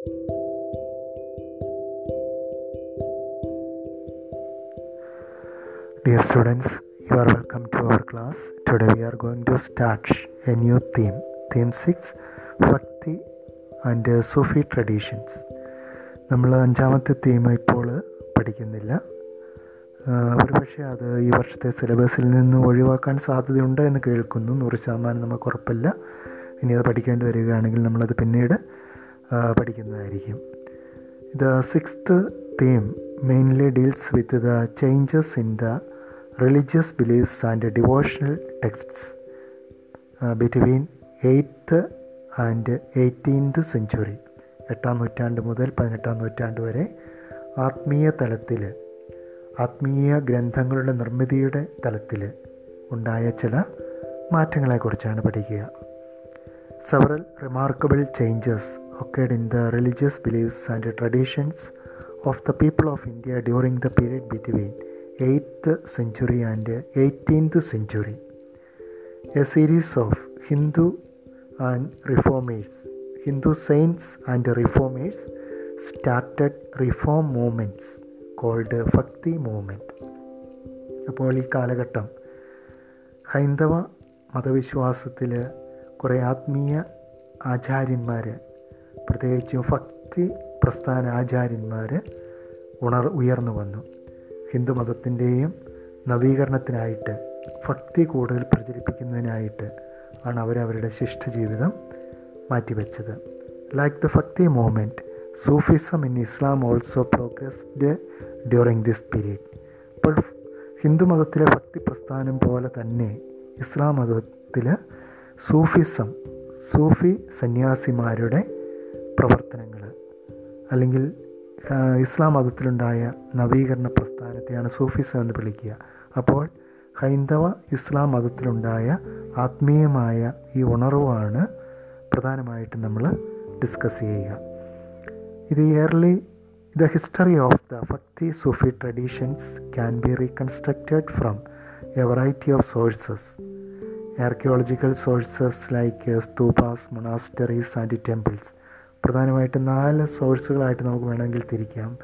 Dear students, you are welcome to our class. Today we are going to start a new theme. Theme 6 ഭക്തി and Sufi traditions നമ്മൾ അഞ്ചാമത്തെ theme ഇപ്പോൾ പഠിക്കുന്നില്ല ഒരു പക്ഷേ അത് ഈ വർഷത്തെ സിലബസിൽ നിന്ന് ഒഴിവാക്കാൻ സാധ്യതയുണ്ട് എന്ന് കേൾക്കുന്നു നൂറ് ശതമാനം നമുക്ക് ഉറപ്പില്ല ഇനി അത് പഠിക്കേണ്ടി വരികയാണെങ്കിൽ നമ്മളത് പിന്നീട് പഠിക്കുന്നതായിരിക്കും. The sixth theme mainly deals with the changes in the religious beliefs and devotional texts between eighth and eighteenth century എട്ടാം നൂറ്റാണ്ട് മുതൽ പതിനെട്ടാം നൂറ്റാണ്ട് വരെ ആത്മീയ തലത്തിൽ ആത്മീയ ഗ്രന്ഥങ്ങളുടെ നിർമ്മിതിയുടെ തലത്തിൽ ഉണ്ടായ ചില മാറ്റങ്ങളെക്കുറിച്ചാണ് പഠിക്കുക. Several remarkable changes occurred in the religious beliefs and traditions of the people of India during the period between 8th century and 18th century. A series of Hindu and reformers, Hindu saints and reformers started reform movements called Fakti movement. അപ്പോൾ ഈ കാലഘട്ടം ഹൈന്ദവ മതവിശ്വാസത്തിൽ കുറേ ആത്മീയ ആചാര്യന്മാർ പ്രത്യേകിച്ചും ഭക്തി പ്രസ്ഥാന ആചാര്യന്മാർ ഉണർ ഉയർന്നു വന്നു. ഹിന്ദുമതത്തിന്റെയും നവീകരണത്തിനായിട്ട് ഭക്തി കൂടുതൽ പ്രചരിപ്പിക്കുന്നതിനായിട്ട് ആണ് അവരവരുടെ ശിഷ്ടജീവിതം മാറ്റിവെച്ചത്. Like the bhakti movement Sufism in Islam also progressed during this period ഇപ്പോൾ ഹിന്ദുമതത്തിലെ ഭക്തി പ്രസ്ഥാനം പോലെ തന്നെ ഇസ്ലാം മതത്തിൽ സൂഫിസം സൂഫി സന്യാസിമാരുടെ പ്രവർത്തനങ്ങൾ അല്ലെങ്കിൽ ഇസ്ലാം മതത്തിലുണ്ടായ നവീകരണ പ്രസ്ഥാനത്തെയാണ് സൂഫിസം എന്ന് വിളിക്കുക. അപ്പോൾ ഹൈന്ദവ ഇസ്ലാം മതത്തിലുണ്ടായ ആത്മീയമായ ഈ ഉണർവാണ് പ്രധാനമായിട്ടും നമ്മൾ ഡിസ്കസ് ചെയ്യുക. ഇത് early the history of the bhakti Sufi traditions can be reconstructed from a variety of sources archaeological sources like stupas monasteries and temples പ്രധാനമായിട്ടും നാല് സോഴ്സുകളായിട്ട് നമുക്ക് വേണമെങ്കിൽ തിരിക്കാം.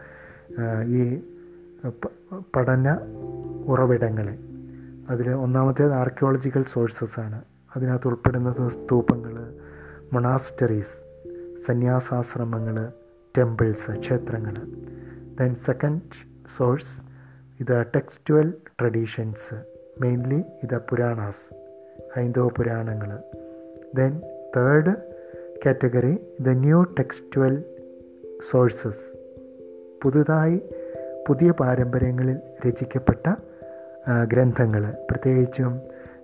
ഈ പഠന ഉറവിടങ്ങളെ. അതിൽ ഒന്നാമത്തേത് ആർക്കിയോളജിക്കൽ സോഴ്സസ് ആണ്. അതിനകത്ത് ഉൾപ്പെടുന്നത് സ്തൂപങ്ങൾ മൊണാസ്റ്ററീസ് സന്യാസാശ്രമങ്ങൾ ടെമ്പിൾസ് ക്ഷേത്രങ്ങൾ ദെൻ സെക്കൻഡ് സോഴ്സ് ഇത് ടെക്സ്റ്റുവൽ ട്രഡീഷൻസ് മെയിൻലി ഇത് പുരാണാസ് ഹൈന്ദവ പുരാണങ്ങൾ then third category the new textual sources പുതുതായി പുതിയ പാരമ്പര്യങ്ങളിൽ രചിക്കപ്പെട്ട ഗ്രന്ഥങ്ങൾ പ്രത്യേകിച്ചും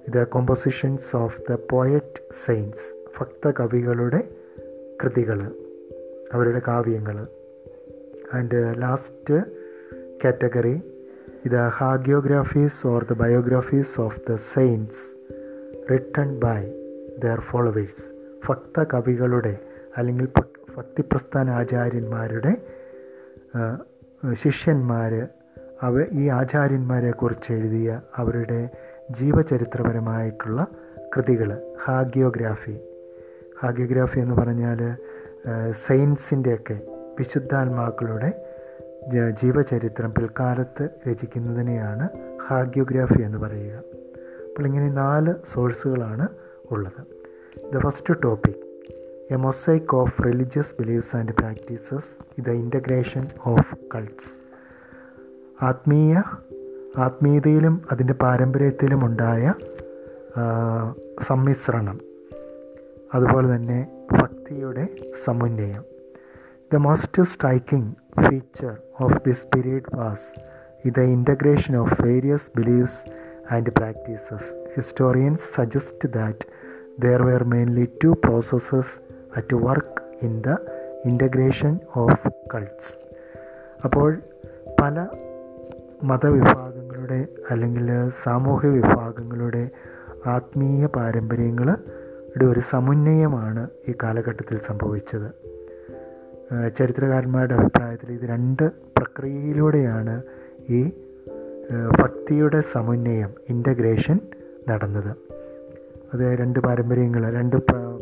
the compositions of the poet saints ഭക്തകവികളുടെ കൃതികൾ അവരുടെ കാവ്യങ്ങൾ ആൻഡ് ലാസ്റ്റ് കാറ്റഗറി ഇത് hagiographies or the biographies of the saints written by their followers ഭക്ത കവികളുടെ അല്ലെങ്കിൽ ഭക്തിപ്രസ്ഥാന ആചാര്യന്മാരുടെ ശിഷ്യന്മാർ അവ ഈ ആചാര്യന്മാരെ കുറിച്ച് എഴുതിയ അവരുടെ ജീവചരിത്രപരമായിട്ടുള്ള കൃതികൾ ഹാഗിയോഗ്രാഫി. ഹാഗിയോഗ്രാഫി എന്ന് പറഞ്ഞാൽ സയൻസിന്റെയൊക്കെ വിശുദ്ധാത്മാക്കളുടെ ജീവചരിത്രം പിൽക്കാലത്ത് രചിക്കുന്നതിനെയാണ് ഹാഗിയോഗ്രാഫി എന്ന് പറയുക. അപ്പോൾ ഇങ്ങനെ നാല് സോഴ്സുകളാണ് ഉള്ളത്. The first topic a mosaic of religious beliefs and practices the integration of cults ആത്മീയ ആത്മീയതയിലും അതിന്റെ പാരമ്പര്യത്തിലും ഉണ്ടായ സമ്മിശ്രണം. അതുപോലെ തന്നെ ഭക്തിയുടെ സമുന്നയം the most striking feature of this period was the integration of various beliefs and practices historians suggest that there were mainly two processes at work in the integration of cults അപ്പോൾ പല മതവിഭാഗങ്ങളുടെ അല്ലെങ്കിൽ സാമൂഹ്യ വിഭാഗങ്ങളുടെ ആത്മീയ പാരമ്പര്യങ്ങളുടെ ഒരു സമുന്നയമാണ് ഈ കാലഘട്ടത്തിൽ സംഭവിച്ചത്. ചരിത്രകാരന്മാരുടെ അഭിപ്രായത്തിൽ ഇത് രണ്ട് പ്രക്രിയയിലൂടെയാണ് ഈ ഭക്തിയുടെ സമുന്നയം ഇന്റഗ്രേഷൻ നടന്നത്. അത് രണ്ട് പാരമ്പര്യങ്ങൾ രണ്ട്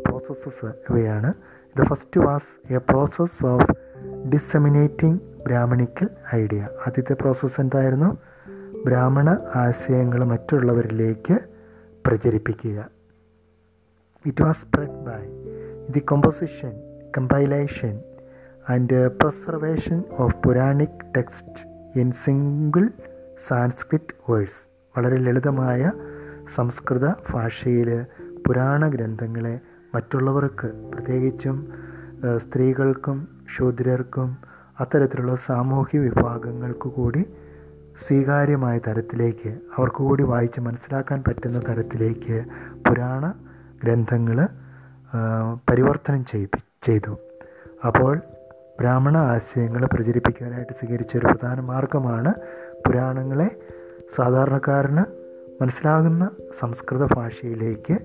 പ്രോസസ്സസ് ഇവയാണ്. The first was a process of disseminating Brahmanical idea ആദ്യത്തെ പ്രോസസ്സ് എന്തായിരുന്നു? ബ്രാഹ്മണ ആശയങ്ങൾ മറ്റുള്ളവരിലേക്ക് പ്രചരിപ്പിക്കുക. It was spread by the composition compilation and preservation of Puranic text in single Sanskrit verse വളരെ ലളിതമായ സംസ്കൃത ഭാഷയിൽ പുരാണ ഗ്രന്ഥങ്ങളെ മറ്റുള്ളവർക്ക് പ്രത്യേകിച്ചും സ്ത്രീകൾക്കും ശൂദ്രർക്കും അത്തരത്തിലുള്ള സാമൂഹ്യ വിഭാഗങ്ങൾക്ക് കൂടി സ്വീകാര്യമായ തരത്തിലേക്ക് അവർക്ക് കൂടി വായിച്ച് മനസ്സിലാക്കാൻ പറ്റുന്ന തരത്തിലേക്ക് പുരാണ ഗ്രന്ഥങ്ങൾ പരിവർത്തനം ചെയ്യിപ്പി ചെയ്തു. അപ്പോൾ ബ്രാഹ്മണ ആശയങ്ങൾ പ്രചരിപ്പിക്കാനായിട്ട് സ്വീകരിച്ച ഒരു പ്രധാന മാർഗമാണ് പുരാണങ്ങളെ സാധാരണക്കാരന് മനസ്സിലാകുന്ന സംസ്കൃത ഭാഷയിലേക്ക്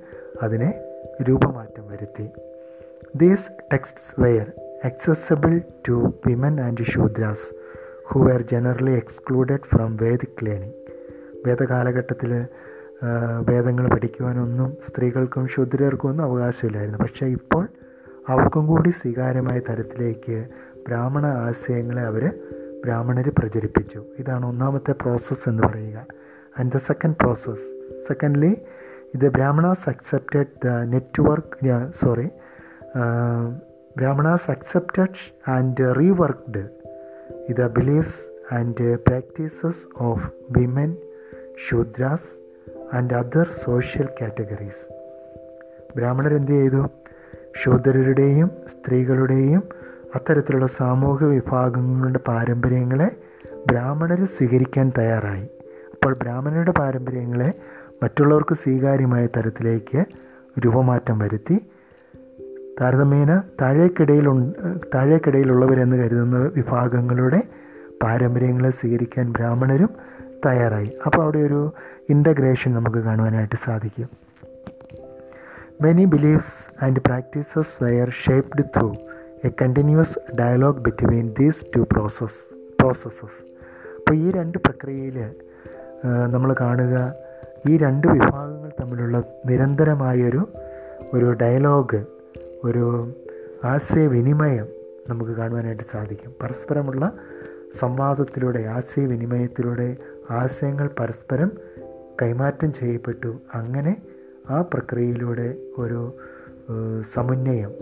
അതിനെ രൂപമാറ്റം വരുത്തി. These texts were accessible to women and Shudras who were generally excluded from Vedic learning. വേദകാലഘട്ടത്തിൽ വേദങ്ങൾ പഠിക്കുവാനൊന്നും സ്ത്രീകൾക്കും ശൂദ്രർക്കും ഒന്നും അവകാശമില്ലായിരുന്നു. പക്ഷേ ഇപ്പോൾ അവർക്കും കൂടി സ്വീകാര്യമായ തരത്തിലേക്ക് ബ്രാഹ്മണ ആശയങ്ങളെ അവർ ബ്രാഹ്മണർ പ്രചരിപ്പിച്ചു. ഇതാണ് ഒന്നാമത്തെ പ്രോസസ്സ് എന്ന് പറയുക. And the second process secondly ഇത് Brahmanas accepted the network sorry Brahmanas accepted and reworked the beliefs and practices of women, Shudras and other social categories. ബ്രാഹ്മണർ എന്ത് ചെയ്തു? ശൂദ്രരുടെയും സ്ത്രീകളുടെയും അത്തരത്തിലുള്ള സാമൂഹ്യ വിഭാഗങ്ങളുടെ പാരമ്പര്യങ്ങളെ ബ്രാഹ്മണർ സ്വീകരിക്കാൻ തയ്യാറായി. അപ്പോൾ ബ്രാഹ്മണരുടെ പാരമ്പര്യങ്ങളെ മറ്റുള്ളവർക്ക് സ്വീകാര്യമായ തരത്തിലേക്ക് രൂപമാറ്റം വരുത്തി. താരതമ്യേന താഴേക്കിടയിൽ താഴേക്കിടയിലുള്ളവരെന്ന് കരുതുന്ന വിഭാഗങ്ങളുടെ പാരമ്പര്യങ്ങളെ സ്വീകരിക്കാൻ ബ്രാഹ്മണരും തയ്യാറായി. അപ്പോൾ അവിടെ ഒരു ഇന്റഗ്രേഷൻ നമുക്ക് കാണുവാനായിട്ട് സാധിക്കും. Many beliefs and practices were shaped through a continuous dialogue between these two process processes അപ്പോൾ ഈ രണ്ട് പ്രക്രിയയിൽ നമ്മൾ കാണുക. ഈ രണ്ട് വിഭാഗങ്ങൾ തമ്മിലുള്ള നിരന്തരമായൊരു ഒരു ഡയലോഗ് ഒരു ആശയവിനിമയം നമുക്ക് കാണുവാനായിട്ട് സാധിക്കും. പരസ്പരമുള്ള സംവാദത്തിലൂടെ ആശയവിനിമയത്തിലൂടെ ആശയങ്ങൾ പരസ്പരം കൈമാറ്റം ചെയ്യപ്പെട്ടു. അങ്ങനെ ആ പ്രക്രിയയിലൂടെ ഒരു സമുന്നയം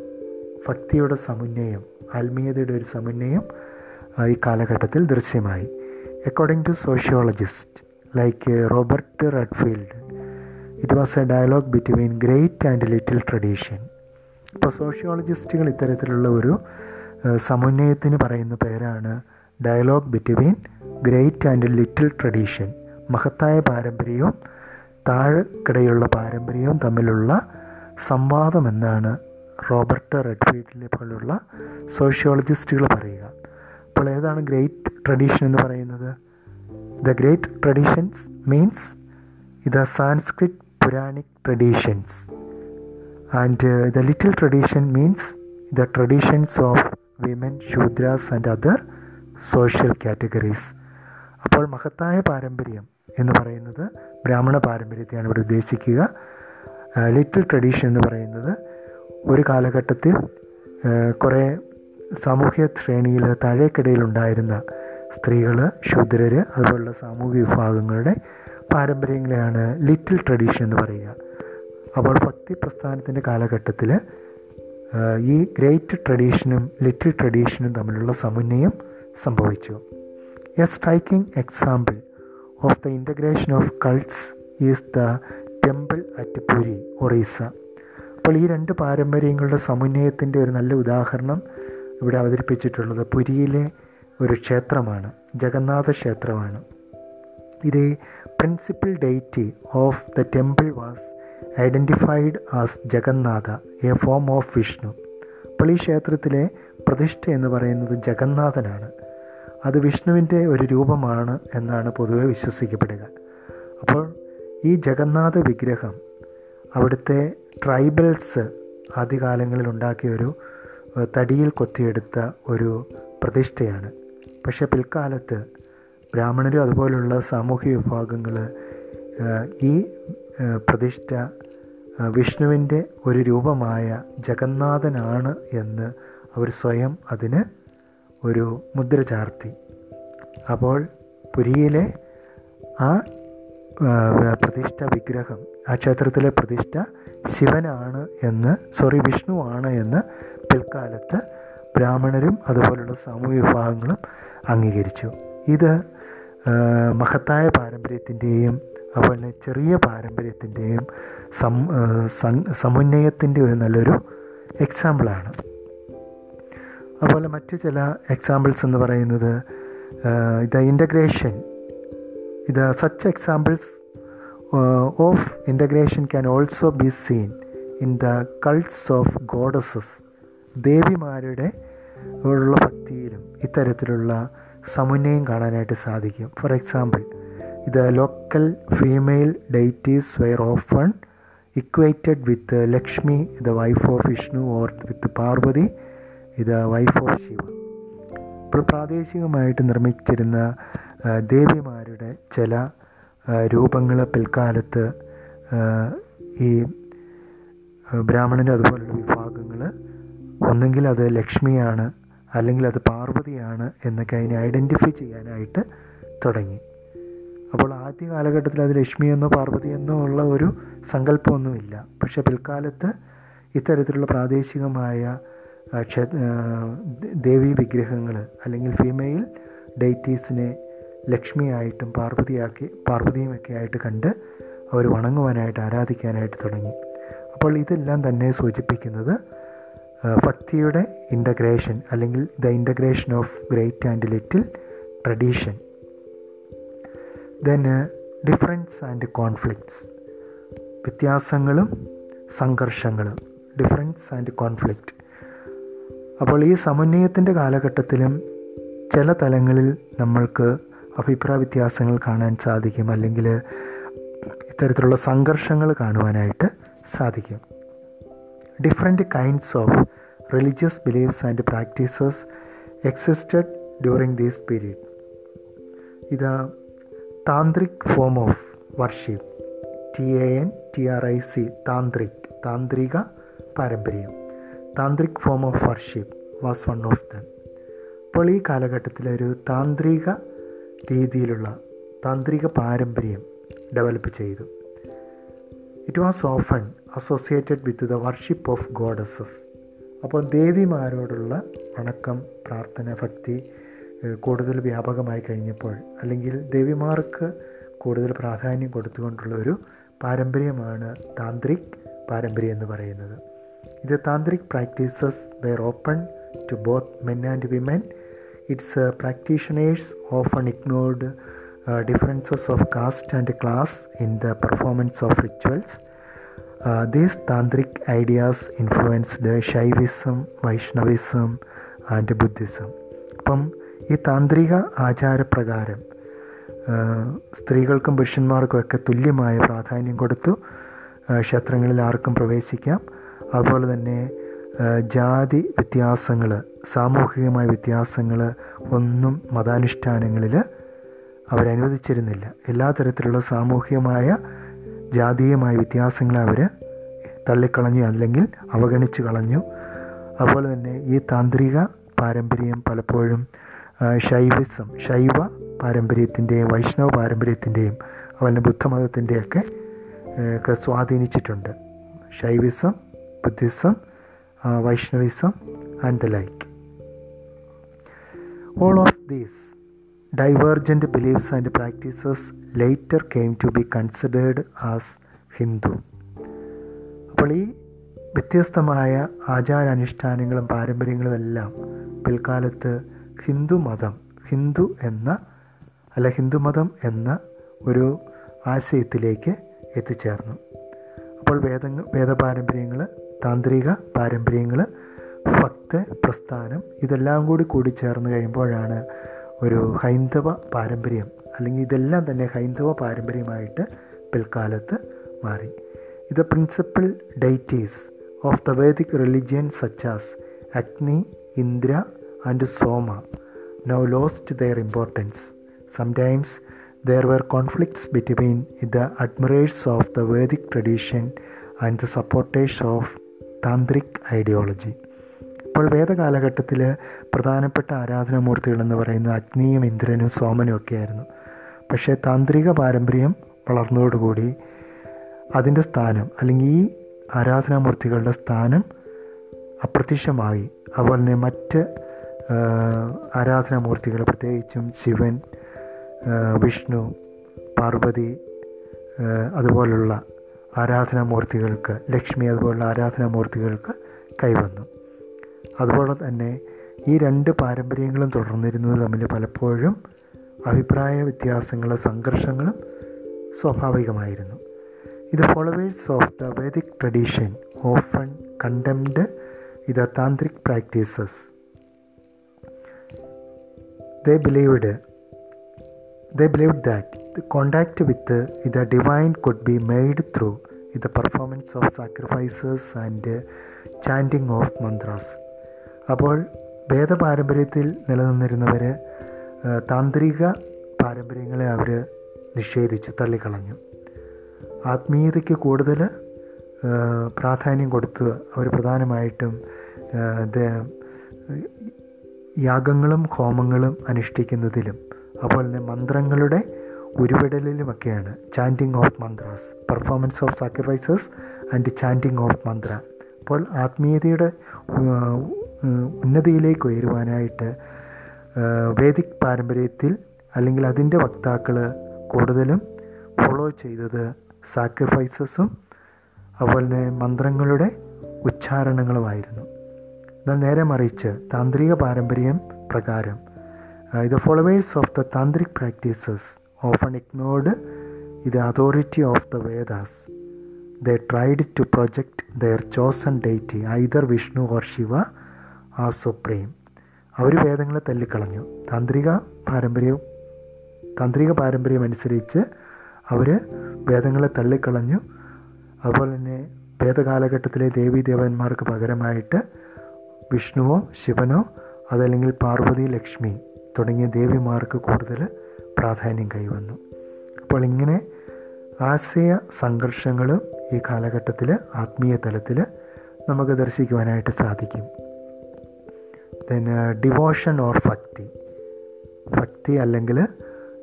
ഭക്തിയുടെ സമുന്നയം ആത്മീയതയുടെ ഒരു സമുന്നയം ഈ കാലഘട്ടത്തിൽ ദൃശ്യമായി. According to sociologist like Robert Redfield it was a dialogue between great and little tradition ഇപ്പോൾ സോഷ്യോളജിസ്റ്റുകൾ ഇത്തരത്തിലുള്ള ഒരു സമുന്നയത്തിന് പറയുന്ന പേരാണ് dialogue between great and little tradition മഹത്തായ പാരമ്പര്യവും താഴെക്കിടയുള്ള പാരമ്പര്യവും തമ്മിലുള്ള സംവാദം എന്നാണ് റോബർട്ട് റെഡ്ഫീൽഡിനെ പോലുള്ള സോഷ്യോളജിസ്റ്റുകൾ പറയുക. അപ്പോൾ ഏതാണ് ഗ്രേറ്റ് ട്രഡീഷൻ എന്ന് പറയുന്നത്? ദ ഗ്രേറ്റ് ട്രഡീഷൻസ് മീൻസ് ഇത് Sanskrit Puranic traditions and the little tradition means the traditions of women Shudras and other social categories അപ്പോൾ മഹത്തായ പാരമ്പര്യം എന്ന് പറയുന്നത് ബ്രാഹ്മണ പാരമ്പര്യത്തെയാണ് ഇവിടെ ഉദ്ദേശിക്കുക. ലിറ്റിൽ ട്രഡീഷൻ എന്ന് പറയുന്നത് ഒരു കാലഘട്ടത്തിൽ കുറേ സാമൂഹ്യ ശ്രേണിയിൽ താഴേക്കിടയിലുണ്ടായിരുന്ന സ്ത്രീകൾ ശൂദ്രർ അതുപോലുള്ള സാമൂഹ്യ വിഭാഗങ്ങളുടെ പാരമ്പര്യങ്ങളെയാണ് ലിറ്റിൽ ട്രഡീഷൻ എന്ന് പറയുക. അപ്പോൾ ഭക്തി പ്രസ്ഥാനത്തിന്റെ കാലഘട്ടത്തിൽ ഈ ഗ്രേറ്റ് ട്രഡീഷനും ലിറ്റിൽ ട്രഡീഷനും തമ്മിലുള്ള സമന്വയം സംഭവിച്ചു. A striking example of the integration of cults is the temple at Puri Orissa അപ്പോൾ ഈ രണ്ട് പാരമ്പര്യങ്ങളുടെ സമന്വയത്തിന്റെ ഒരു നല്ല ഉദാഹരണം ഇവിടെ അവതരിപ്പിച്ചിട്ടുള്ളത് പുരിയിലെ ഒരു ക്ഷേത്രമാണ് ജഗന്നാഥ ക്ഷേത്രമാണ്. ഇത് principal deity of the temple was identified as Jagannatha a form of Vishnu അപ്പോൾ ഈ ക്ഷേത്രത്തിലെ പ്രതിഷ്ഠ എന്ന് പറയുന്നത് ജഗന്നാഥനാണ്. അത് വിഷ്ണുവിന്റെ ഒരു രൂപമാണ് എന്നാണ് പൊതുവെ വിശ്വസിക്കപ്പെടുക. അപ്പോൾ ഈ ജഗന്നാഥ വിഗ്രഹം അവിടുത്തെ ട്രൈബൽസ് ആദ്യകാലങ്ങളിൽ ഉണ്ടാക്കിയ ഒരു തടിയിൽ കൊത്തിയെടുത്ത ഒരു പ്രതിഷ്ഠയാണ്. പക്ഷേ പിൽക്കാലത്ത് ബ്രാഹ്മണരും അതുപോലുള്ള സാമൂഹ്യ വിഭാഗങ്ങൾ ഈ പ്രതിഷ്ഠ വിഷ്ണുവിന്റെ ഒരു രൂപമായ ജഗന്നാഥനാണ് എന്ന് അവർ സ്വയം അതിന് ഒരു മുദ്ര ചാർത്തി. അപ്പോൾ പുരിയിലെ ആ പ്രതിഷ്ഠ വിഗ്രഹം ആ ക്ഷേത്രത്തിലെ പ്രതിഷ്ഠ ശിവനാണ് എന്ന് സോറി വിഷ്ണുവാണ് എന്ന് പിൽക്കാലത്ത് ബ്രാഹ്മണരും അതുപോലുള്ള സാമൂഹ്യ വിഭാഗങ്ങളും അംഗീകരിച്ചു. ഇത് മഹത്തായ പാരമ്പര്യത്തിന്റെയും അതുപോലെ ചെറിയ പാരമ്പര്യത്തിന്റെയും സം സമുന്നയത്തിന്റെ ഒരു നല്ലൊരു എക്സാമ്പിളാണ് അതുപോലെ മറ്റു ചില എക്സാമ്പിൾസ് എന്ന് പറയുന്നത് ഇത് ഇന്റഗ്രേഷൻ ഇത് such examples of integration can also be seen in the cults of goddesses ദേവിമാരുടെ ഉള്ള ഭക്തിയിലും ഇത്തരത്തിലുള്ള സമുന്നയം കാണാനായിട്ട് സാധിക്കും. ഫോർ എക്സാമ്പിൾ ഇത് local female deities were often equated with Lakshmi ഇത് wife of Vishnu or with Parvati ഇത് വൈഫ് ഓഫ് ശിവ ഇപ്പോൾ പ്രാദേശികമായിട്ട് നിർമ്മിച്ചിരുന്ന ദേവിമാരുടെ ചില രൂപങ്ങൾ പിൽക്കാലത്ത് ഈ ബ്രാഹ്മണന്റെ അതുപോലുള്ള ഒന്നെങ്കിൽ അത് ലക്ഷ്മിയാണ് അല്ലെങ്കിൽ അത് പാർവതിയാണ് എന്നൊക്കെ അതിനെ ഐഡന്റിഫൈ ചെയ്യാനായിട്ട് തുടങ്ങി. അപ്പോൾ ആദ്യ കാലഘട്ടത്തിൽ അത് ലക്ഷ്മി എന്നോ പാർവതി എന്നോ ഉള്ള ഒരു സങ്കല്പമൊന്നുമില്ല. പക്ഷെ പിൽക്കാലത്ത് ഇത്തരത്തിലുള്ള പ്രാദേശികമായ ദേവീ വിഗ്രഹങ്ങൾ അല്ലെങ്കിൽ ഫീമെയിൽ ഡൈറ്റീസിനെ ലക്ഷ്മിയായിട്ടും പാർവതിയാക്കി പാർവതിയുമൊക്കെ ആയിട്ട് കണ്ട് അവർ വണങ്ങുവാനായിട്ട് ആരാധിക്കാനായിട്ട് തുടങ്ങി. അപ്പോൾ ഇതെല്ലാം തന്നെ സൂചിപ്പിക്കുന്നത് ഭക്തിയുടെ ഇന്റഗ്രേഷൻ അല്ലെങ്കിൽ the integration of great and little tradition then difference and conflicts വ്യത്യാസങ്ങളും സംഘർഷങ്ങളും. ഡിഫറൻസ് ആൻഡ് കോൺഫ്ലിക്റ്റ് അപ്പോൾ ഈ സമന്വയത്തിന്റെ കാലഘട്ടത്തിലും ചില തലങ്ങളിൽ നമ്മൾക്ക് അഭിപ്രായ വ്യത്യാസങ്ങൾ കാണാൻ സാധിക്കും. അല്ലെങ്കിൽ ഇത്തരത്തിലുള്ള സംഘർഷങ്ങൾ കാണുവാനായിട്ട് സാധിക്കും. Different kinds of religious beliefs and practices existed during these period ഇത് tantric form of worship T A N T R I C tantric താന്ത്രിക പാരമ്പര്യം. Tantric form of worship was one of them അപ്പോൾ ഈ കാലഘട്ടത്തിൽ ഒരു താന്ത്രിക രീതിയിലുള്ള താന്ത്രിക പാരമ്പര്യം ഡെവലപ്പ് ചെയ്തു. It was often associated with the worship of goddesses അപ്പോൾ ദേവിമാരോടുള്ള വണക്കം പ്രാർത്ഥന ഭക്തി കൂടുതൽ വ്യാപകമായി കഴിഞ്ഞപ്പോൾ അല്ലെങ്കിൽ ദേവിമാർക്ക് കൂടുതൽ പ്രാധാന്യം കൊടുത്തുകൊണ്ടുള്ള ഒരു പാരമ്പര്യമാണ് താന്ത്രിക് പാരമ്പര്യം എന്ന് പറയുന്നത്. ഇത് tantric practices were open to both men and women. Its practitioners often ignored differences of caste and class in the performance of rituals. These tantric ideas influenced Shaivism Vaishnavism and Buddhism അപ്പം ഈ താന്ത്രിക ആചാരപ്രകാരം സ്ത്രീകൾക്കും പുരുഷന്മാർക്കും ഒക്കെ തുല്യമായ പ്രാധാന്യം കൊടുത്തു. ക്ഷേത്രങ്ങളിൽ ആർക്കും പ്രവേശിക്കാം. അതുപോലെ തന്നെ ജാതി വ്യത്യാസങ്ങൾ സാമൂഹികമായ വ്യത്യാസങ്ങൾ ഒന്നും മതാനുഷ്ഠാനങ്ങളിൽ അവരനുവദിച്ചിരുന്നില്ല. എല്ലാ തരത്തിലുള്ള സാമൂഹികമായ ജാതീയമായ വ്യത്യാസങ്ങളെ അവർ തള്ളിക്കളഞ്ഞു അല്ലെങ്കിൽ അവഗണിച്ചു കളഞ്ഞു. അതുപോലെ തന്നെ ഈ താന്ത്രിക പാരമ്പര്യം പലപ്പോഴും ശൈവിസം ശൈവ പാരമ്പര്യത്തിന്റെയും വൈഷ്ണവ പാരമ്പര്യത്തിന്റെയും അതുപോലെ ബുദ്ധമതത്തിന്റെയൊക്കെ ഒക്കെ സ്വാധീനിച്ചിട്ടുണ്ട്. Shaivism Buddhism Vaishnavism and the like all of these divergent beliefs and practices later came to be considered as Hindu അപ്പോൾ ഈ വ്യത്യസ്തമായ ആചാരാനുഷ്ഠാനങ്ങളും പാരമ്പര്യങ്ങളും എല്ലാം പിൽക്കാലത്ത് ഹിന്ദു മതം ഹിന്ദു എന്ന അല്ല ഹിന്ദുമതം എന്ന ഒരു ആശയത്തിലേക്ക് എത്തിച്ചേർന്നു. അപ്പോൾ വേദ വേദപാരമ്പര്യങ്ങൾ താന്ത്രിക പാരമ്പര്യങ്ങൾ ഭക്ത പ്രസ്ഥാനം ഇതെല്ലാം കൂടി കൂടിച്ചേർന്ന് കഴിയുമ്പോഴാണ് ഒരു ഹൈന്ദവ പാരമ്പര്യം അല്ലെങ്കിൽ ഇതെല്ലാം തന്നെ ഹൈന്ദവ പാരമ്പര്യമായിട്ട് പിൽക്കാലത്ത് മാറി. ഇത് principal deities of the Vedic religion such as Agni Indra and Soma now lost their importance sometimes there were conflicts between the admirers of the Vedic tradition and the supporters of tantric ideology ഇപ്പോൾ വേദകാലഘട്ടത്തിൽ പ്രധാനപ്പെട്ട ആരാധനാമൂർത്തികൾ എന്ന് പറയുന്നത് അഗ്നിയും ഇന്ദ്രനും സോമനും ഒക്കെയായിരുന്നു പക്ഷേ താന്ത്രിക പാരമ്പര്യം വളർന്നതോടുകൂടി അതിന്റെ സ്ഥാനം അല്ലെങ്കിൽ ഈ ആരാധനാമൂർത്തികളുടെ സ്ഥാനം അപ്രത്യക്ഷമായി. അതുപോലെ തന്നെ മറ്റ് ആരാധനാമൂർത്തികൾ പ്രത്യേകിച്ചും ശിവൻ വിഷ്ണു പാർവതി അതുപോലുള്ള ആരാധനാമൂർത്തികൾക്ക് ലക്ഷ്മി അതുപോലുള്ള ആരാധനാമൂർത്തികൾക്ക് കൈവന്നു. അതുപോലെ തന്നെ ഈ രണ്ട് പാരമ്പര്യങ്ങളും തുടർന്നിരുന്നത് തമ്മിൽ പലപ്പോഴും അഭിപ്രായ വ്യത്യാസങ്ങളും സംഘർഷങ്ങളും സ്വാഭാവികമായിരുന്നു. ഇത് followers of the Vedic tradition often condemned ഇത് tantric practices the believed the believe that the contact with ഇത് divine could be made through ഇത് performance of sacrificers and chanting of mantras അപ്പോൾ വേദപാരമ്പര്യത്തിൽ നിലനിന്നിരുന്നവർ താന്ത്രിക പാരമ്പര്യങ്ങളെ അവർ നിഷേധിച്ച് തള്ളിക്കളഞ്ഞു. ആത്മീയതയ്ക്ക് കൂടുതൽ പ്രാധാന്യം കൊടുത്ത് അവർ പ്രധാനമായിട്ടും യാഗങ്ങളും ഹോമങ്ങളും അനുഷ്ഠിക്കുന്നതിലും അതുപോലെ തന്നെ മന്ത്രങ്ങളുടെ ഉരുവിടലിലുമൊക്കെയാണ് chanting of mantras performance of sacrifices and chanting of mantra അപ്പോൾ ആത്മീയതയുടെ ഉന്നതിയിലേക്ക് ഉയരുവാനായിട്ട് വേദിക് പാരമ്പര്യത്തിൽ അല്ലെങ്കിൽ അതിന്റെ വക്താക്കൾ കൂടുതലും ഫോളോ ചെയ്തത് സാക്രിഫൈസസും അതുപോലെ തന്നെ മന്ത്രങ്ങളുടെ ഉച്ചാരണങ്ങളുമായിരുന്നു. എന്നാൽ നേരെ മറിച്ച് താന്ത്രിക പാരമ്പര്യം പ്രകാരം ഇത് followers of the tantric practices often ignored ഇത് authority of the Vedas the tried to project their chosen deity either Vishnu or Shiva a supreme അവർ വേദങ്ങളെ തല്ലിക്കളഞ്ഞു. താന്ത്രിക പാരമ്പര്യം താന്ത്രിക പാരമ്പര്യം അനുസരിച്ച് അവർ വേദങ്ങളെ തള്ളിക്കളഞ്ഞു. അതുപോലെ തന്നെ വേദകാലഘട്ടത്തിലെ ദേവീ ദേവന്മാർക്ക് പകരമായിട്ട് വിഷ്ണുവോ ശിവനോ അതല്ലെങ്കിൽ പാർവതി ലക്ഷ്മി തുടങ്ങിയ ദേവിമാർക്ക് കൂടുതൽ പ്രാധാന്യം കൈവന്നു. അപ്പോൾ ഇങ്ങനെ ആശയ സംഘർഷങ്ങളും ഈ കാലഘട്ടത്തിൽ ആത്മീയ തലത്തിൽ നമുക്ക് ദർശിക്കുവാനായിട്ട് സാധിക്കും. ദെൻ ഡിവോഷൻ ഓർ ഭക്തി. ഭക്തി അല്ലെങ്കിൽ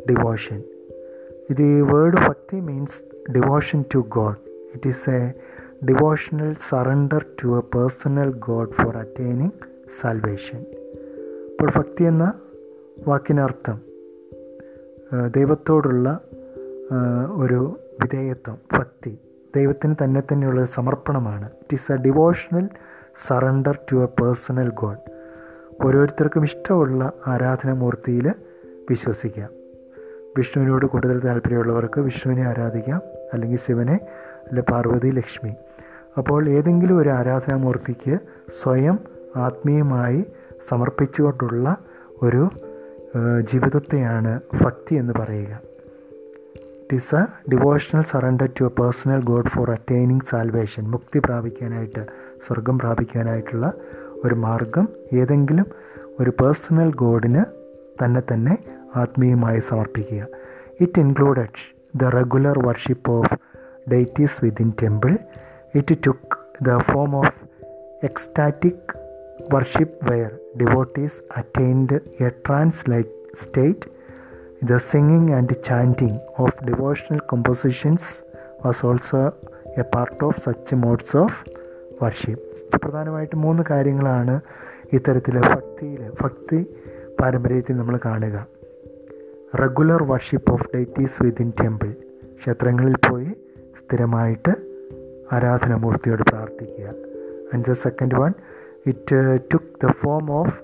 ഡിവോഷൻ ഇത് ഈ word bhakti means devotion to god it is a devotional surrender to a personal god for attaining salvation അപ്പോൾ ഭക്തി എന്ന വാക്കിനർത്ഥം ദൈവത്തോടുള്ള ഒരു വിധേയത്വം ഭക്തി. ദൈവത്തിന് തന്നെ തന്നെയുള്ള സമർപ്പണമാണ്. It is a devotional surrender to a personal god ഓരോരുത്തർക്കും ഇഷ്ടമുള്ള ആരാധനാമൂർത്തിയിൽ വിശ്വസിക്കാം. വിഷ്ണുവിനോട് കൂടുതൽ താല്പര്യമുള്ളവർക്ക് വിഷ്ണുവിനെ ആരാധിക്കാം അല്ലെങ്കിൽ ശിവനെ അല്ലെ പാർവതി ലക്ഷ്മി. അപ്പോൾ ഏതെങ്കിലും ഒരു ആരാധനാമൂർത്തിക്ക് സ്വയം ആത്മീയമായി സമർപ്പിച്ചുകൊണ്ടുള്ള ഒരു ജീവിതത്തെയാണ് ഭക്തി എന്ന് പറയുക. It is a devotional surrender to a personal god for attaining salvation മുക്തി പ്രാപിക്കാനായിട്ട് സ്വർഗം പ്രാപിക്കാനായിട്ടുള്ള ഒരു മാർഗം ഏതെങ്കിലും ഒരു പേഴ്സണൽ ഗോഡിന് തന്നെ തന്നെ ആത്മീയമായി സമർപ്പിക്കുക it included the regular worship of deities within temple. It took the form of ecstatic worship where devotees attained a trance-like state. The singing and chanting of devotional compositions was also a part of such modes of worship. പ്രധാനമായിട്ട് മൂന്ന് കാര്യങ്ങളാണ് ഇത്തരത്തിൽ ഭക്തിയിൽ ഭക്തി പാരമ്പര്യത്തിൽ നമ്മൾ കാണുക. Regular worship of deities within temple ക്ഷേത്രങ്ങളിൽ പോയി സ്ഥിരമായിട്ട് ആരാധനമൂർത്തിയോട് പ്രാർത്ഥിക്കുക. And the second one it took the form of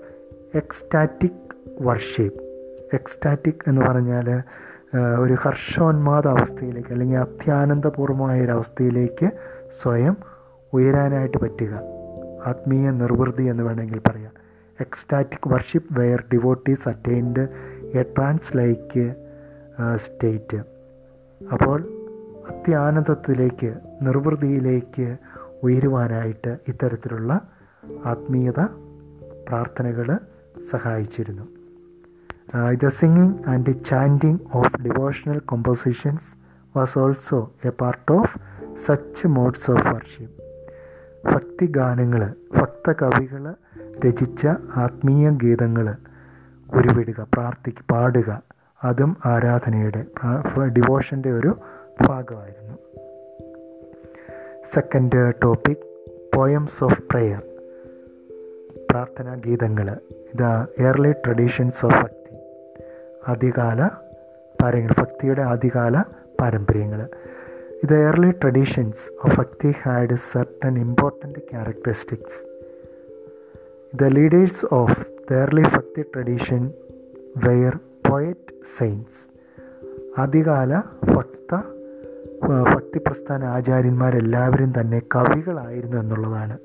ecstatic worship ecstatic എന്ന് പറഞ്ഞാൽ ഒരു ഹർഷോന്മാദ അവസ്ഥയിലേക്ക് അല്ലെങ്കിൽ അത്യാനന്ദപൂർവമായ ഒരു അവസ്ഥയിലേക്ക് സ്വയം ഉയരാനായിട്ട് പറ്റുക. ആത്മീയ നിർവൃതി എന്ന് വേണമെങ്കിൽ പറയാം. Ecstatic worship where devotees attained a trance like state അപ്പോൾ അത്യാനന്ദത്തിലേക്ക് നിർവൃതിയിലേക്ക് ഉയരുവാനായിട്ട് ഇത്തരത്തിലുള്ള ആത്മീയത പ്രാർത്ഥനകൾ സഹായിച്ചിരുന്നു. The singing and chanting of devotional compositions was also a part of such modes of worship ഭക്തിഗാനങ്ങൾ ഭക്തകവികൾ രചിച്ച ആത്മീയ ഗീതങ്ങൾ ഉരുവിടുക പ്രാർത്ഥിക്കുക പാടുക. അതും ആരാധനയുടെ ഡിവോഷന്റെ ഒരു ഭാഗമായിരുന്നു. Second topic poems of prayer പ്രാർത്ഥനാ ഗീതങ്ങൾ ഇത് എയർലി ട്രഡീഷൻസ് ഓഫ് ഭക്തി. ആദ്യകാല പാരങ്ങൾ ഭക്തിയുടെ ആദ്യകാല പാരമ്പര്യങ്ങൾ ഇത് early traditions of bhakti had certain important characteristics the leaders of the early bhakti tradition were poet saints ആദ്യകാല ഭക്ത ഭക്തി പ്രസ്ഥാന ആചാര്യന്മാരെല്ലാവരും തന്നെ കവികളായിരുന്നു എന്നുള്ളതാണ്.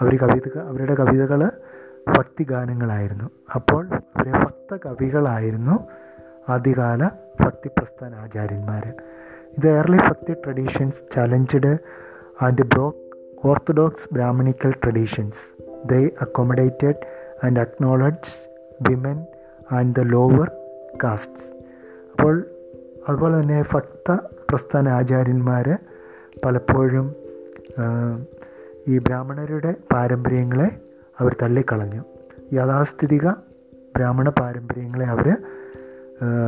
അവർ കവിത അവരുടെ കവിതകൾ ഭക്തിഗാനങ്ങളായിരുന്നു അപ്പോൾ അവരെ ഭക്ത കവികളായിരുന്നു ആദ്യകാല ഭക്തി പ്രസ്ഥാന ആചാര്യന്മാർ ഇത് early bhakti traditions challenged and broke orthodox Brahmanical traditions they accommodated and acknowledge women and the lower castes അപ്പോൾ അതുപോലെ തന്നെ ഭക്ത പ്രസ്ഥാന ആചാര്യന്മാർ പലപ്പോഴും ഈ ബ്രാഹ്മണരുടെ പാരമ്പര്യങ്ങളെ അവർ തള്ളിക്കളഞ്ഞു. യാഥാസ്ഥിതിക ബ്രാഹ്മണ പാരമ്പര്യങ്ങളെ അവർ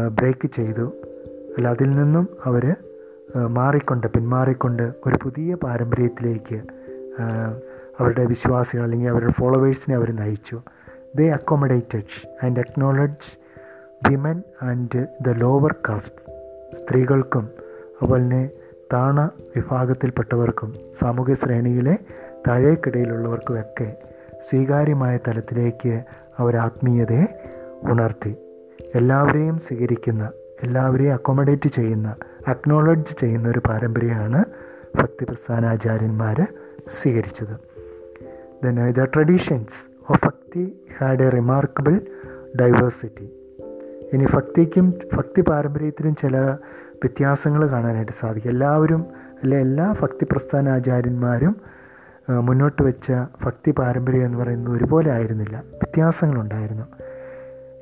ബ്രേക്ക് ചെയ്തു. അല്ല അതിൽ നിന്നും അവർ മാറിക്കൊണ്ട് പിന്മാറിക്കൊണ്ട് ഒരു പുതിയ പാരമ്പര്യത്തിലേക്ക് അവരുടെ വിശ്വാസികൾ അല്ലെങ്കിൽ അവരുടെ ഫോളോവേഴ്സിനെ അവർ നയിച്ചു. They accommodated and acknowledge women and the lower caste സ്ത്രീകൾക്കും അതുപോലെ തന്നെ താണ വിഭാഗത്തിൽപ്പെട്ടവർക്കും സാമൂഹ്യ ശ്രേണിയിലെ താഴേക്കിടയിലുള്ളവർക്കുമൊക്കെ സ്വീകാര്യമായ തലത്തിലേക്ക് അവർ ആത്മീയതയെ ഉണർത്തി. എല്ലാവരെയും സ്വീകരിക്കുന്ന എല്ലാവരെയും അക്കോമഡേറ്റ് ചെയ്യുന്ന അക്നോളജ് ചെയ്യുന്ന ഒരു പാരമ്പര്യമാണ് ഭക്തിപ്രസ്ഥാനാചാര്യന്മാർ സ്വീകരിച്ചത്. The traditions of bhakti had a remarkable diversity ഇനി ഭക്തിക്കും ഭക്തി പാരമ്പര്യത്തിനും ചില വ്യത്യാസങ്ങൾ കാണാനായിട്ട് സാധിക്കും. എല്ലാവരും അല്ലെ എല്ലാ ഭക്തി പ്രസ്ഥാനാചാര്യന്മാരും മുന്നോട്ട് വെച്ച ഭക്തി പാരമ്പര്യം എന്ന് പറയുന്നത് ഒരുപോലെ ആയിരുന്നില്ല. വ്യത്യാസങ്ങളുണ്ടായിരുന്നു.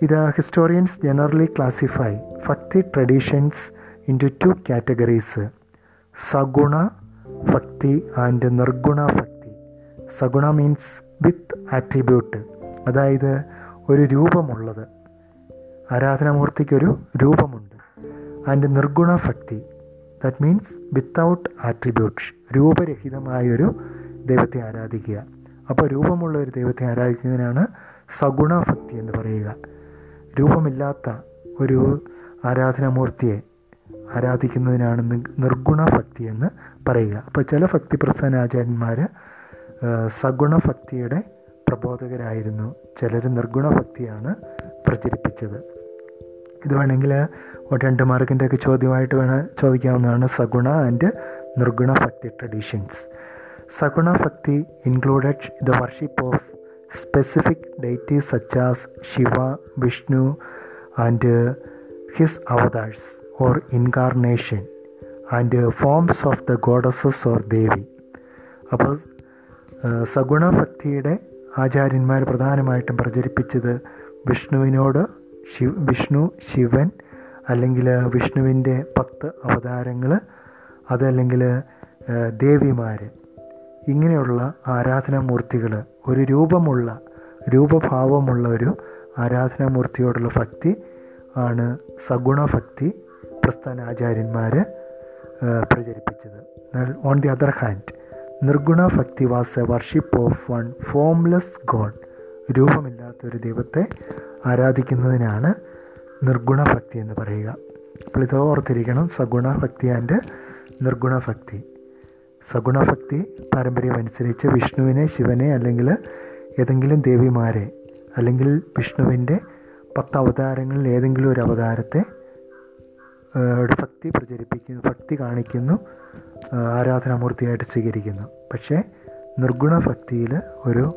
ഇത് historians generally classify bhakti traditions in two categories saguna bhakti and നിർഗുണ ഭക്തി സഗുണ മീൻസ് വിത്ത് ആട്രിബ്യൂട്ട് അതായത് ഒരു രൂപമുള്ളത്. ആരാധനാമൂർത്തിക്കൊരു രൂപമുണ്ട്. And nirguna bhakti that means without attributes രൂപരഹിതമായൊരു ദൈവത്തെ ആരാധിക്കുക. അപ്പോൾ രൂപമുള്ള ഒരു ദൈവത്തെ ആരാധിക്കുന്നതിനാണ് സഗുണ ഭക്തി എന്ന് പറയുക. രൂപമില്ലാത്ത ഒരു ആരാധനാമൂർത്തിയെ ആരാധിക്കുന്നതിനാണ് നിർഗുണ ഭക്തി എന്ന് പറയുക. അപ്പോൾ ചില ഭക്തി പ്രസ്ഥാന ആചാര്യന്മാർ സഗുണ ഭക്തിയുടെ പ്രബോധകരായിരുന്നു. ചിലർ നിർഗുണ ഭക്തിയാണ് പ്രചരിപ്പിച്ചത്. ഇത് വേണമെങ്കിൽ രണ്ട് മാർക്കിന്റെയൊക്കെ ചോദ്യമായിട്ട് വേണം ചോദിക്കാവുന്നതാണ് സഗുണ and നിർഗുണ bhakti traditions. Saguna bhakti included the worship of specific deities such as Shiva Vishnu and his avatars. Or incarnation and forms of the goddesses or Devi അപ്പോൾ സഗുണഭക്തിയുടെ ആചാര്യന്മാർ പ്രധാനമായിട്ടും പ്രചരിപ്പിച്ചത് വിഷ്ണുവിനോട് ശിവ വിഷ്ണു ശിവൻ അല്ലെങ്കിൽ വിഷ്ണുവിന്റെ പത്ത് അവതാരങ്ങൾ അതല്ലെങ്കിൽ ദേവിമാർ ഇങ്ങനെയുള്ള ആരാധനാമൂർത്തികൾ ഒരു രൂപമുള്ള രൂപഭാവമുള്ള ഒരു ആരാധനാമൂർത്തിയോടുള്ള ഭക്തി ആണ് സഗുണ ഭക്തി പ്രസ്ഥാന ആചാര്യന്മാർ പ്രചരിപ്പിച്ചത്. On the other hand nirguna bhakti was a worship of one formless god രൂപമില്ലാത്ത ഒരു ദൈവത്തെ ആരാധിക്കുന്നതിനാണ് നിർഗുണ ഭക്തി എന്ന് പറയുക. അപ്പോൾ ഇത് ഓർത്തിരിക്കണം സഗുണ ഭക്തി ആൻഡ് നിർഗുണ ഭക്തി. സഗുണ ഭക്തി പാരമ്പര്യമനുസരിച്ച് വിഷ്ണുവിനെ ശിവനെ അല്ലെങ്കിൽ ഏതെങ്കിലും ദേവിമാരെ അല്ലെങ്കിൽ വിഷ്ണുവിന്റെ പത്ത് അവതാരങ്ങളിൽ ഏതെങ്കിലും ഒരു അവതാരത്തെ ഭക്തി പ്രചരിപ്പിക്കുന്നു ഭക്തി കാണിക്കുന്നു ആരാധനാമൂർത്തിയായിട്ട് സ്വീകരിക്കുന്നു. പക്ഷേ നിർഗുണ ഭക്തിയിൽ ഒരു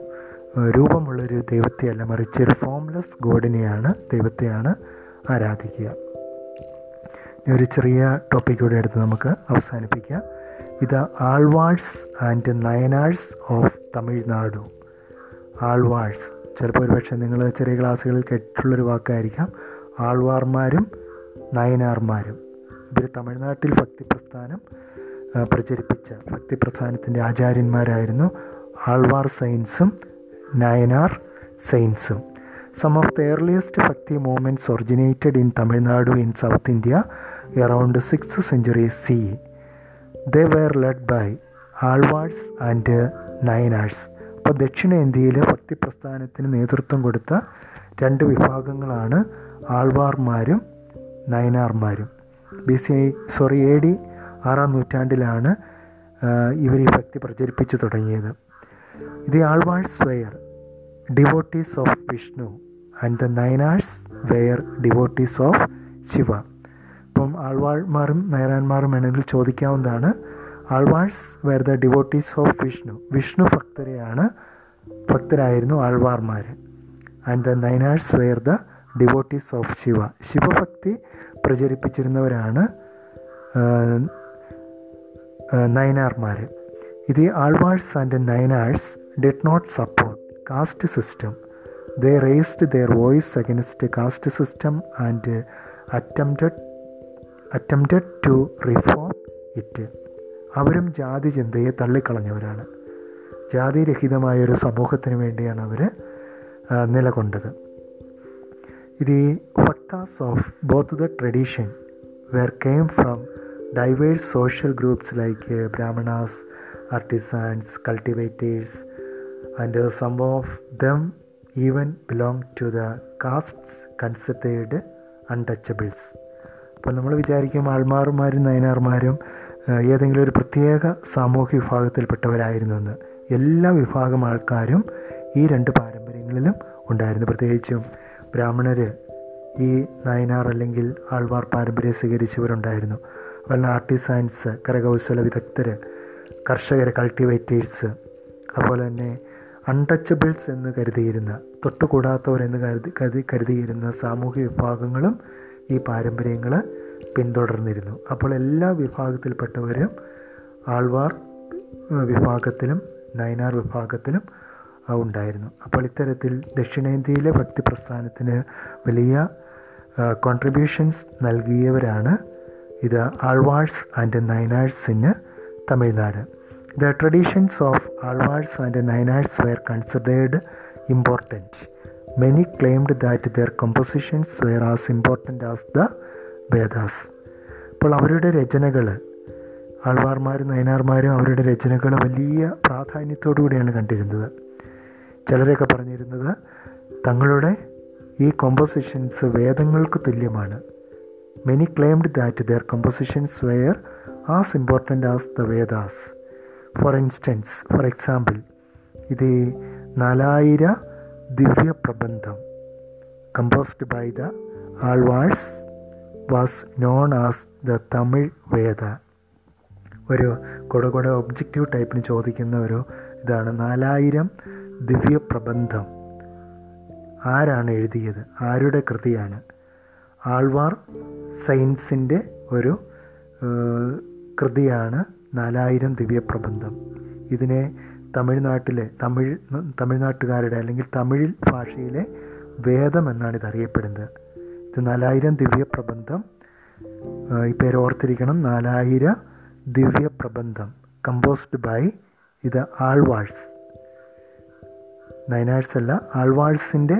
രൂപമുള്ളൊരു ദൈവത്തെയല്ല മറിച്ച് ഒരു ഫോംലെസ് ഗോഡിനെയാണ് ദൈവത്തെയാണ് ആരാധിക്കുക. ഒരു ചെറിയ ടോപ്പിക് കൂടെ എടുത്ത് നമുക്ക് അവസാനിപ്പിക്കാം. ഇത് ആൾവാഴ്സ് ആൻഡ് നയനാഴ്സ് ഓഫ് തമിഴ്നാടു. ആൾവാഴ്സ്. ചിലപ്പോൾ ഒരുപക്ഷെ നിങ്ങൾ ചെറിയ ക്ലാസ്സുകളിൽ കേട്ടിട്ടുള്ളൊരു വാക്കായിരിക്കാം. ആൾവാർമാരും നയനാർമാരും. ഇവർ തമിഴ്നാട്ടിൽ ഭക്തി പ്രസ്ഥാനം പ്രചരിപ്പിച്ച ഭക്തിപ്രസ്ഥാനത്തിന്റെ ആചാര്യന്മാരായിരുന്നു ആൾവാർ സൈൻസും Nayanar സൈൻസും some of the earliest bhakti movements originated in Tamil Nadu in South India around six century C they were led by Alvars and Nayanars അപ്പോൾ ദക്ഷിണേന്ത്യയിലെ ഭക്തി പ്രസ്ഥാനത്തിന് നേതൃത്വം കൊടുത്ത രണ്ട് വിഭാഗങ്ങളാണ് ആൾവാർമാരും നയനാർമാരും. B C I sorry A D ആറാം നൂറ്റാണ്ടിലാണ് ഇവർ ഈ ഭക്തി പ്രചരിപ്പിച്ചു തുടങ്ങിയത്. ഇത് Alvars were devotees of Vishnu and the Nayanars were devotees of Shiva ഇപ്പം ആൾവാഴ്മാരും നയനാന്മാരും വേണമെങ്കിൽ ചോദിക്കാവുന്നതാണ്. Alvars were the devotees of Vishnu Vishnu ഭക്തരെയാണ് ഭക്തരായിരുന്നു ആൾവാർമാർ and the Nayanars were the devotees of Shiva ശിവഭക്തി പ്രചരിപ്പിച്ചിരുന്നവരാണ് നയനാർമാർ ഇത് Alvars and Nayanars did not support caste system they raised their voice against caste system and attempted attempted to reform it അവരും ജാതി ചിന്തയെ തള്ളിക്കളഞ്ഞവരാണ്. ജാതിരഹിതമായൊരു സമൂഹത്തിന് വേണ്ടിയാണ് അവർ നിലകൊണ്ടത്. ഇത് bhaktas of both the tradition were came from diverse social groups like Brahmanas artisans cultivators and some of them even belong to the castes considered untouchables. അപ്പോൾ നമ്മൾ വിചാരിക്കും ആൾമാറുമാരും നയനാർമാരും ഏതെങ്കിലും ഒരു പ്രത്യേക സാമൂഹ്യ വിഭാഗത്തിൽപ്പെട്ടവരായിരുന്നു എന്ന്. എല്ലാ വിഭാഗം ആൾക്കാരും ഈ രണ്ട് പാരമ്പര്യങ്ങളിലും ഉണ്ടായിരുന്നു. പ്രത്യേകിച്ചും ബ്രാഹ്മണർ ഈ നയനാർ അല്ലെങ്കിൽ ആൾവാർ പാരമ്പര്യം സ്വീകരിച്ചവരുണ്ടായിരുന്നു. അതുപോലെ ആർട്ടിസൈൻസ് കരകൗശല വിദഗ്ധർ കർഷകർ കൾട്ടിവേറ്റേഴ്സ് അതുപോലെ തന്നെ അൺടച്ചബിൾസ് എന്ന് കരുതിയിരുന്ന തൊട്ടുകൂടാത്തവർ എന്ന് കരുതി കരുതി കരുതിയിരുന്ന സാമൂഹ്യ വിഭാഗങ്ങളും ഈ പാരമ്പര്യങ്ങൾ പിന്തുടർന്നിരുന്നു. അപ്പോൾ എല്ലാ വിഭാഗത്തിൽപ്പെട്ടവരും ആൾവാർ വിഭാഗത്തിലും നയനാർ വിഭാഗത്തിലും ഉണ്ടായിരുന്നു. അപ്പോൾ ഇത്തരത്തിൽ ദക്ഷിണേന്ത്യയിലെ ഭക്തി പ്രസ്ഥാനത്തിന് വലിയ കോൺട്രിബ്യൂഷൻസ് നൽകിയവരാണ് ഇത് Alvars and Nayanars in Tamil Nadu. The traditions of Alvars and Nayanars were considered important many claimed that their compositions were as important as the Vedas അപ്പോൾ അവരുടെ രചനകൾ ആൾവാർമാരും നയനാർമാരും അവരുടെ രചനകൾ വലിയ പ്രാധാന്യത്തോടുകൂടിയാണ് കണ്ടിരുന്നത്. ചിലരൊക്കെ പറഞ്ഞിരുന്നത് തങ്ങളുടെ ഈ കോമ്പോസിഷൻസ് വേദങ്ങൾക്ക് തുല്യമാണ്. Many claimed that their compositions were as important as the Vedas for instance for example ഇത് Nalayira Divya Prabandham composed by the Alvars was known as the Tamil Veda ഒരു കൂടെ കൂടെ ഒബ്ജക്റ്റീവ് ടൈപ്പിന് ചോദിക്കുന്ന ഒരു ഇതാണ്. നാലായിരം ദിവ്യ പ്രബന്ധം ആരാണ് എഴുതിയത്? ആരുടെ കൃതിയാണ്? ആൾവാർ സയൻസിന്റെ ഒരു കൃതിയാണ് നാലായിരം ദിവ്യപ്രബന്ധം. ഇതിനെ തമിഴ്നാട്ടിലെ തമിഴ് തമിഴ്നാട്ടുകാരുടെ അല്ലെങ്കിൽ തമിഴ് ഭാഷയിലെ വേദം എന്നാണ് ഇത് അറിയപ്പെടുന്നത്. ഇത് നാലായിരം ദിവ്യപ്രബന്ധം. ഈ പേര് ഓർത്തിരിക്കണം. നാലായിരം ദിവ്യപ്രബന്ധം. കമ്പോസ്ഡ് ബൈ ഇത് ആൾവാഴ്സ്. നയനാഴ്സ് അല്ല ആൾവാഴ്സിന്റെ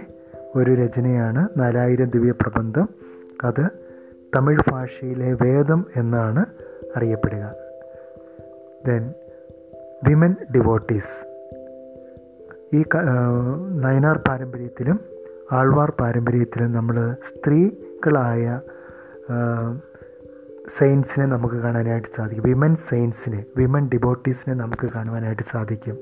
ഒരു രചനയാണ് നാലായിരം ദിവ്യ പ്രബന്ധം. അത് തമിഴ് ഭാഷയിലെ വേദം എന്നാണ് അറിയപ്പെടുക. ദെൻ വിമൻ ഡിവോട്ടീസ് ഈ നയനാർ പാരമ്പര്യത്തിലും ആൾവാർ പാരമ്പര്യത്തിലും നമ്മൾ സ്ത്രീകളായ സെയിൻസിനെ നമുക്ക് കാണാനായിട്ട് സാധിക്കും. വിമൻ സെയിൻസിനെ വിമൻ ഡിവോട്ടീസിനെ നമുക്ക് കാണുവാനായിട്ട് സാധിക്കും.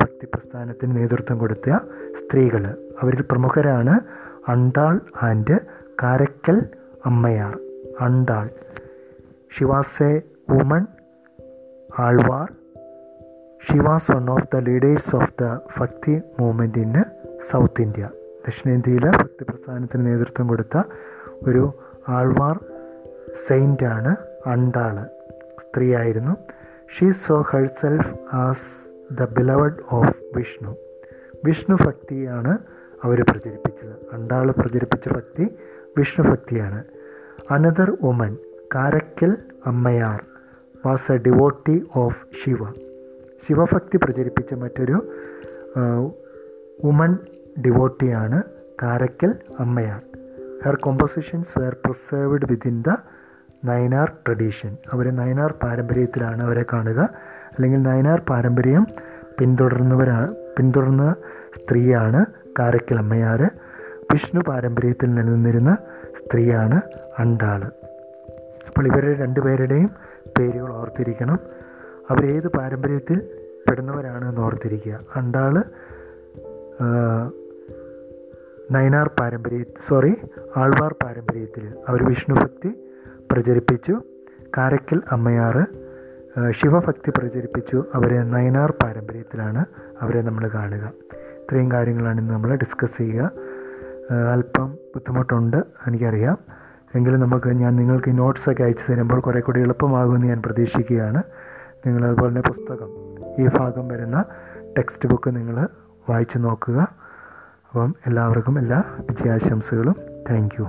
ഭക്തി പ്രസ്ഥാനത്തിന് നേതൃത്വം കൊടുത്ത സ്ത്രീകൾ. അവരിൽ പ്രമുഖരാണ് Andal and Karaikkal Ammaiyar. Andal she was a woman Alvar. She was one of the leaders of the bhakti movement in South India ദക്ഷിണേന്ത്യയിലെ ഭക്തി പ്രസ്ഥാനത്തിന് നേതൃത്വം കൊടുത്ത ഒരു ആൾവാർ സെയിന്റാണ് Andal സ്ത്രീയായിരുന്നു. She saw herself as the beloved of Vishnu. Vishnu ഭക്തിയാണ് അവർ പ്രചരിപ്പിച്ചത്. അണ്ടാൾ പ്രചരിപ്പിച്ച ഭക്തി വിഷ്ണു ഭക്തിയാണ്. Another woman Karaikkal Ammaiyar was a devotee of Shiva. ശിവഭക്തി പ്രചരിപ്പിച്ച മറ്റൊരു woman ഡിവോട്ടിയാണ് Karaikkal Ammaiyar. Her compositions were preserved within the Nayanar tradition അവർ നയനാർ പാരമ്പര്യത്തിലാണ് അവരെ കാണുക. അല്ലെങ്കിൽ നയനാർ പാരമ്പര്യം പിന്തുടർന്നവരാണ് പിന്തുടർന്ന സ്ത്രീയാണ് കാരക്കൽ അമ്മയാർ വിഷ്ണു പാരമ്പര്യത്തിൽ നിലനിന്നിരുന്ന സ്ത്രീയാണ് അണ്ടാൾ അപ്പോൾ ഇവരുടെ രണ്ടുപേരുടെയും പേരുകൾ ഓർത്തിരിക്കണം. അവരേത് പാരമ്പര്യത്തിൽ പെടുന്നവരാണ് എന്ന് ഓർത്തിരിക്കുക. അണ്ടാൾ നയനാർ പാരമ്പര്യ സോറി ആൾവാർ പാരമ്പര്യത്തിൽ അവർ വിഷ്ണുഭക്തി പ്രചരിപ്പിച്ചു. കാരക്കൽ അമ്മയാർ ശിവഭക്തി പ്രചരിപ്പിച്ചു. അവരെ നയനാർ പാരമ്പര്യത്തിലാണ് അവരെ നമ്മൾ കാണുക. ഇത്രയും കാര്യങ്ങളാണ് ഇന്ന് നമ്മൾ ഡിസ്കസ് ചെയ്യുക. അല്പം ബുദ്ധിമുട്ടുണ്ട് എനിക്കറിയാം. എങ്കിലും നമുക്ക് ഞാൻ നിങ്ങൾക്ക് നോട്ട്സൊക്കെ അയച്ചു തരുമ്പോൾ കുറേ കൂടി എളുപ്പമാകുമെന്ന് ഞാൻ പ്രതീക്ഷിക്കുകയാണ്. നിങ്ങൾ അതുപോലെ തന്നെ പുസ്തകം ഈ ഭാഗം വരുന്ന ടെക്സ്റ്റ് ബുക്ക് നിങ്ങൾ വായിച്ചു നോക്കുക. അപ്പം എല്ലാവർക്കും എല്ലാ വിജയാശംസകളും. Thank you